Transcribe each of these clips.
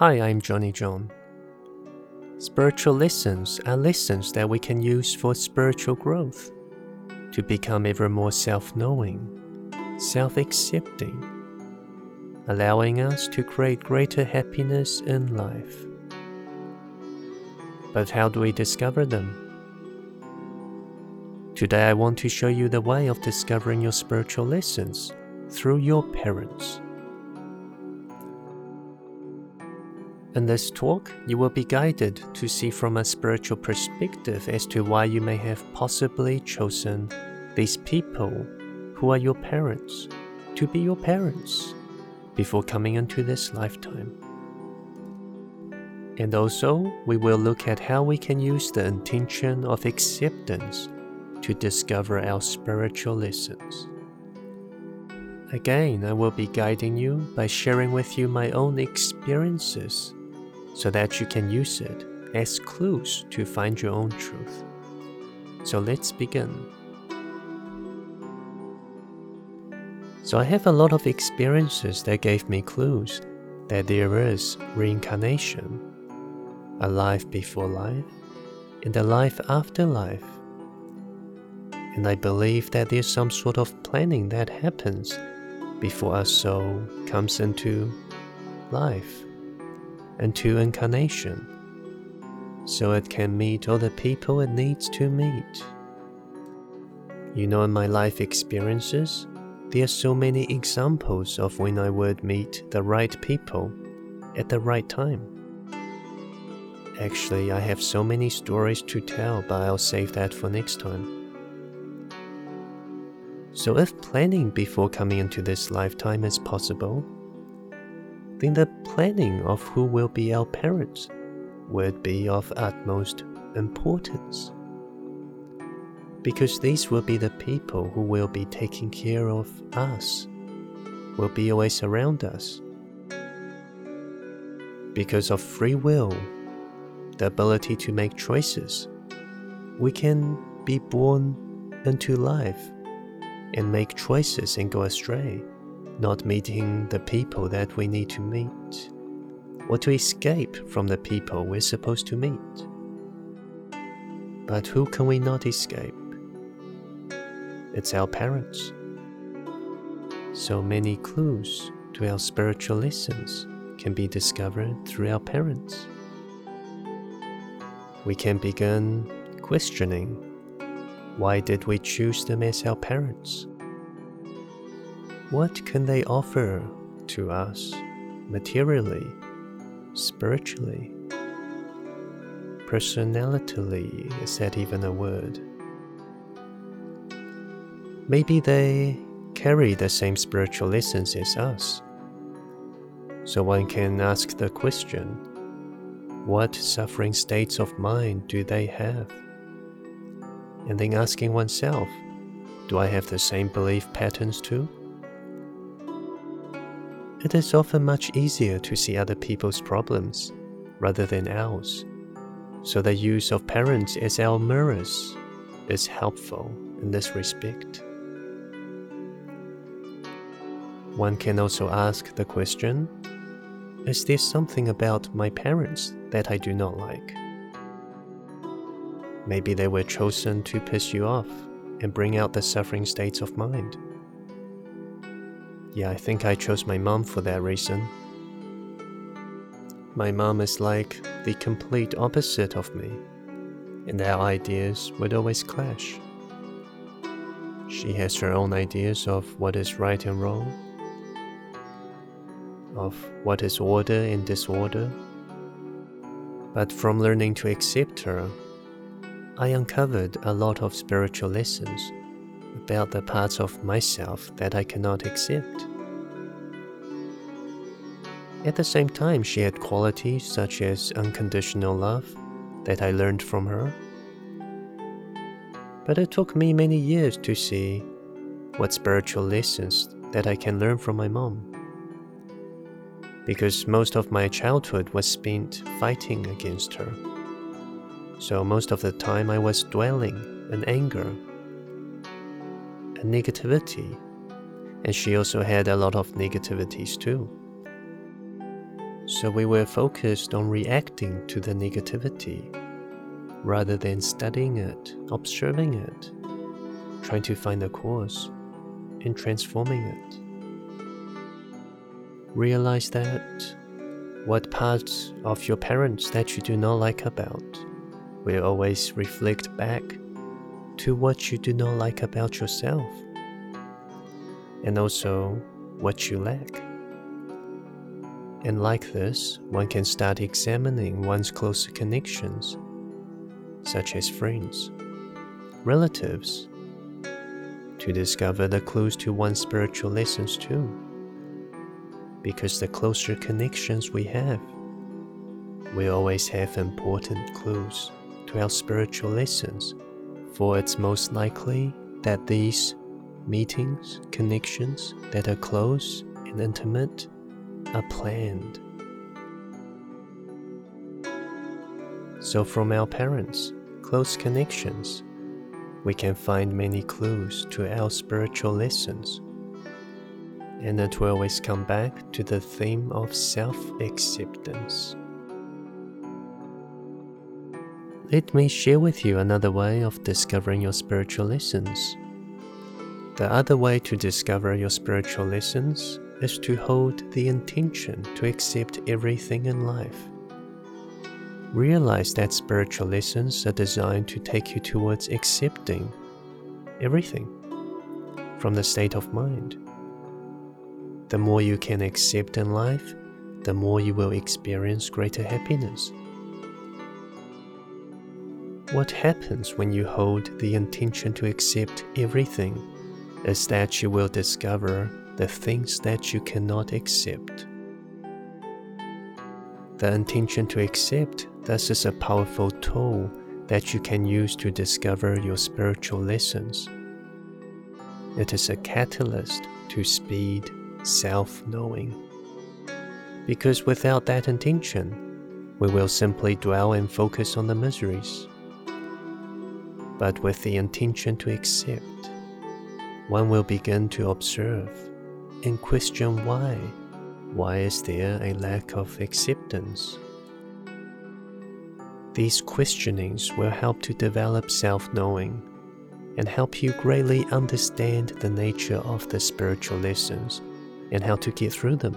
Hi, I'm Johnny John. Spiritual lessons are lessons that we can use for spiritual growth, to become ever more self knowing, self accepting, allowing us to create greater happiness in life. But how do we discover them? Today, I want to show you the way of discovering your spiritual lessons through your parents. In this talk, you will be guided to see from a spiritual perspective as to why you may have possibly chosen these people who are your parents to be your parents before coming into this lifetime. And also, we will look at how we can use the intention of acceptance to discover our spiritual lessons. Again, I will be guiding you by sharing with you my own experiences so that you can use it as clues to find your own truth. So let's begin. So I have a lot of experiences that gave me clues that there is reincarnation, a life before life, and a life after life. And I believe that there's some sort of planning that happens before a soul comes into life and to incarnation, so it can meet all the people it needs to meet. You know, in my life experiences, there are so many examples of when I would meet the right people at the right time. Actually, I have so many stories to tell, but I'll save that for next time. So, if planning before coming into this lifetime is possible, then the planning of who will be our parents would be of utmost importance. Because these will be the people who will be taking care of us, will be always around us. Because of free will, the ability to make choices, we can be born into life and make choices and go astray not meeting the people that we need to meet, or to escape from the people we're supposed to meet. But who can we not escape? It's our parents. So many clues to our spiritual lessons can be discovered through our parents. We can begin questioning why did we choose them as our parents? What can they offer to us materially, spiritually, personalitily? Is that even a word? Maybe they carry the same spiritual lessons as us. So one can ask the question what suffering states of mind do they have? And then asking oneself, do I have the same belief patterns too? It is often much easier to see other people's problems rather than ours, so the use of parents as our mirrors is helpful in this respect. One can also ask the question Is there something about my parents that I do not like? Maybe they were chosen to piss you off and bring out the suffering states of mind. Yeah, I think I chose my mom for that reason. My mom is like the complete opposite of me, and our ideas would always clash. She has her own ideas of what is right and wrong, of what is order and disorder. But from learning to accept her, I uncovered a lot of spiritual lessons about the parts of myself that I cannot accept. At the same time, she had qualities such as unconditional love that I learned from her. But it took me many years to see what spiritual lessons that I can learn from my mom. Because most of my childhood was spent fighting against her. So most of the time I was dwelling in anger negativity. And she also had a lot of negativities too. So we were focused on reacting to the negativity rather than studying it, observing it, trying to find the cause, and transforming it. Realize that what parts of your parents that you do not like about will always reflect back to what you do not like about yourself, and also what you lack. And like this, one can start examining one's closer connections, such as friends, relatives, to discover the clues to one's spiritual lessons too. Because the closer connections we have, we always have important clues to our spiritual lessons, for it's most likely that these meetings, connections that are close and intimate are planned. So, from our parents, close connections, we can find many clues to our spiritual lessons. And it will always come back to the theme of self acceptance. Let me share with you another way of discovering your spiritual lessons. The other way to discover your spiritual lessons is to hold the intention to accept everything in life. Realize that spiritual lessons are designed to take you towards accepting everything from the state of mind. The more you can accept in life, the more you will experience greater happiness. What happens when you hold the intention to accept everything is that you will discover the things that you cannot accept. The intention to accept thus is a powerful tool that you can use to discover your spiritual lessons. It is a catalyst to speed self knowing. Because without that intention, we will simply dwell and focus on the miseries. But with the intention to accept, one will begin to observe and question why. Why is there a lack of acceptance? These questionings will help to develop self knowing and help you greatly understand the nature of the spiritual lessons and how to get through them.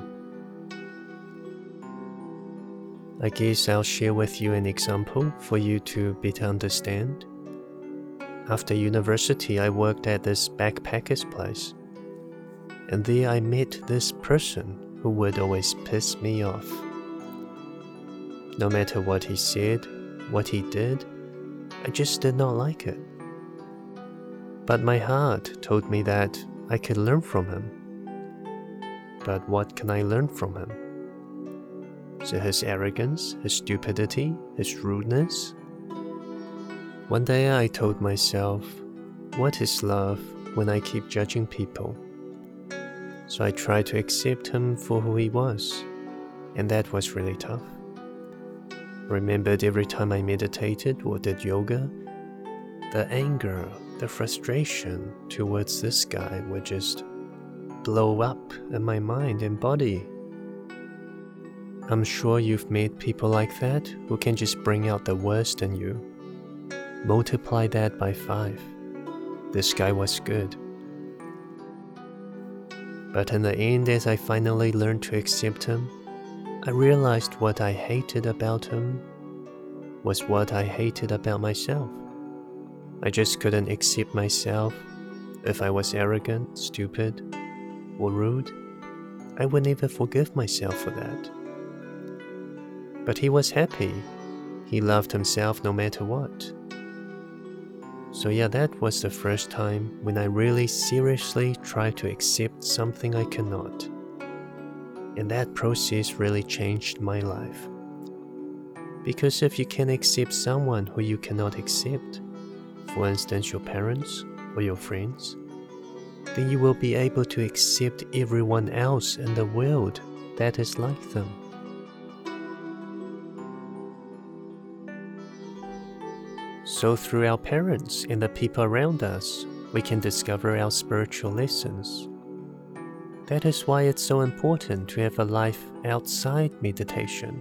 I guess I'll share with you an example for you to better understand. After university, I worked at this backpacker's place, and there I met this person who would always piss me off. No matter what he said, what he did, I just did not like it. But my heart told me that I could learn from him. But what can I learn from him? So his arrogance, his stupidity, his rudeness? One day I told myself, what is love when I keep judging people? So I tried to accept him for who he was, and that was really tough remembered every time I meditated or did yoga, the anger, the frustration towards this guy would just blow up in my mind and body. I'm sure you've met people like that who can just bring out the worst in you. Multiply that by five. This guy was good. But in the end, as I finally learned to accept him, I realized what I hated about him was what I hated about myself. I just couldn't accept myself. If I was arrogant, stupid, or rude, I would never forgive myself for that. But he was happy. He loved himself no matter what. So, yeah, that was the first time when I really seriously tried to accept something I cannot. And that process really changed my life. Because if you can accept someone who you cannot accept, for instance, your parents or your friends, then you will be able to accept everyone else in the world that is like them. So, through our parents and the people around us, we can discover our spiritual lessons That is why it's so important to have a life outside meditation.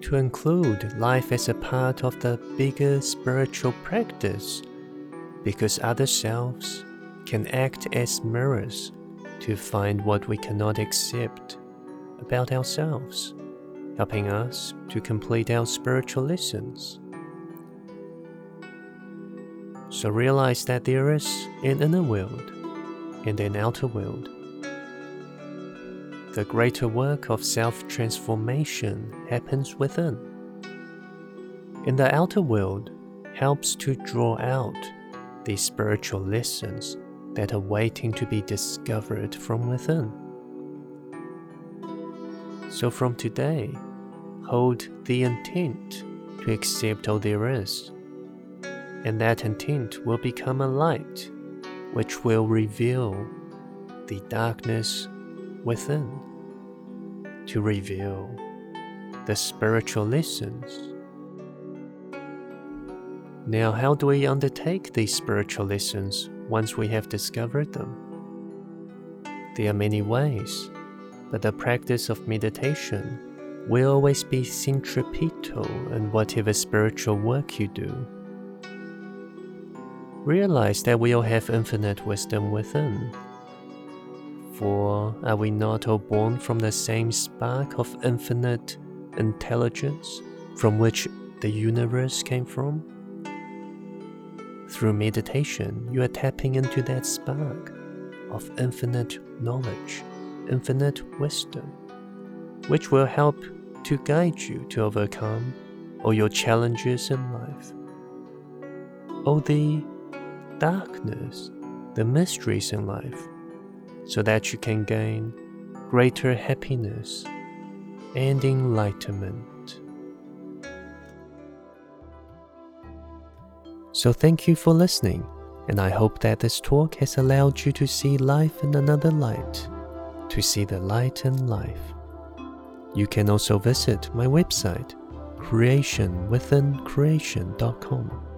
To include life as a part of the bigger spiritual practice, because other selves can act as mirrors to find what we cannot accept about ourselves, helping us to complete our spiritual lessons. So realize that there is an inner world and an outer world. The greater work of self transformation happens within. In the outer world helps to draw out the spiritual lessons that are waiting to be discovered from within. So from today, hold the intent to accept all there is, and that intent will become a light which will reveal the darkness within, to reveal the spiritual lessons. Now, how do we undertake these spiritual lessons once we have discovered them? There are many ways, but the practice of meditation will always be centripetal in whatever spiritual work you do. Realize that we all have infinite wisdom within. For are we not all born from the same spark of infinite intelligence from which the universe came from? Through meditation, you are tapping into that spark of infinite knowledge, infinite wisdom, which will help to guide you to overcome all your challenges in life. All the darkness, the mysteries in life, so that you can gain greater happiness and enlightenment. So, thank you for listening, and I hope that this talk has allowed you to see life in another light, to see the light in life. You can also visit my website, creationwithincreation.com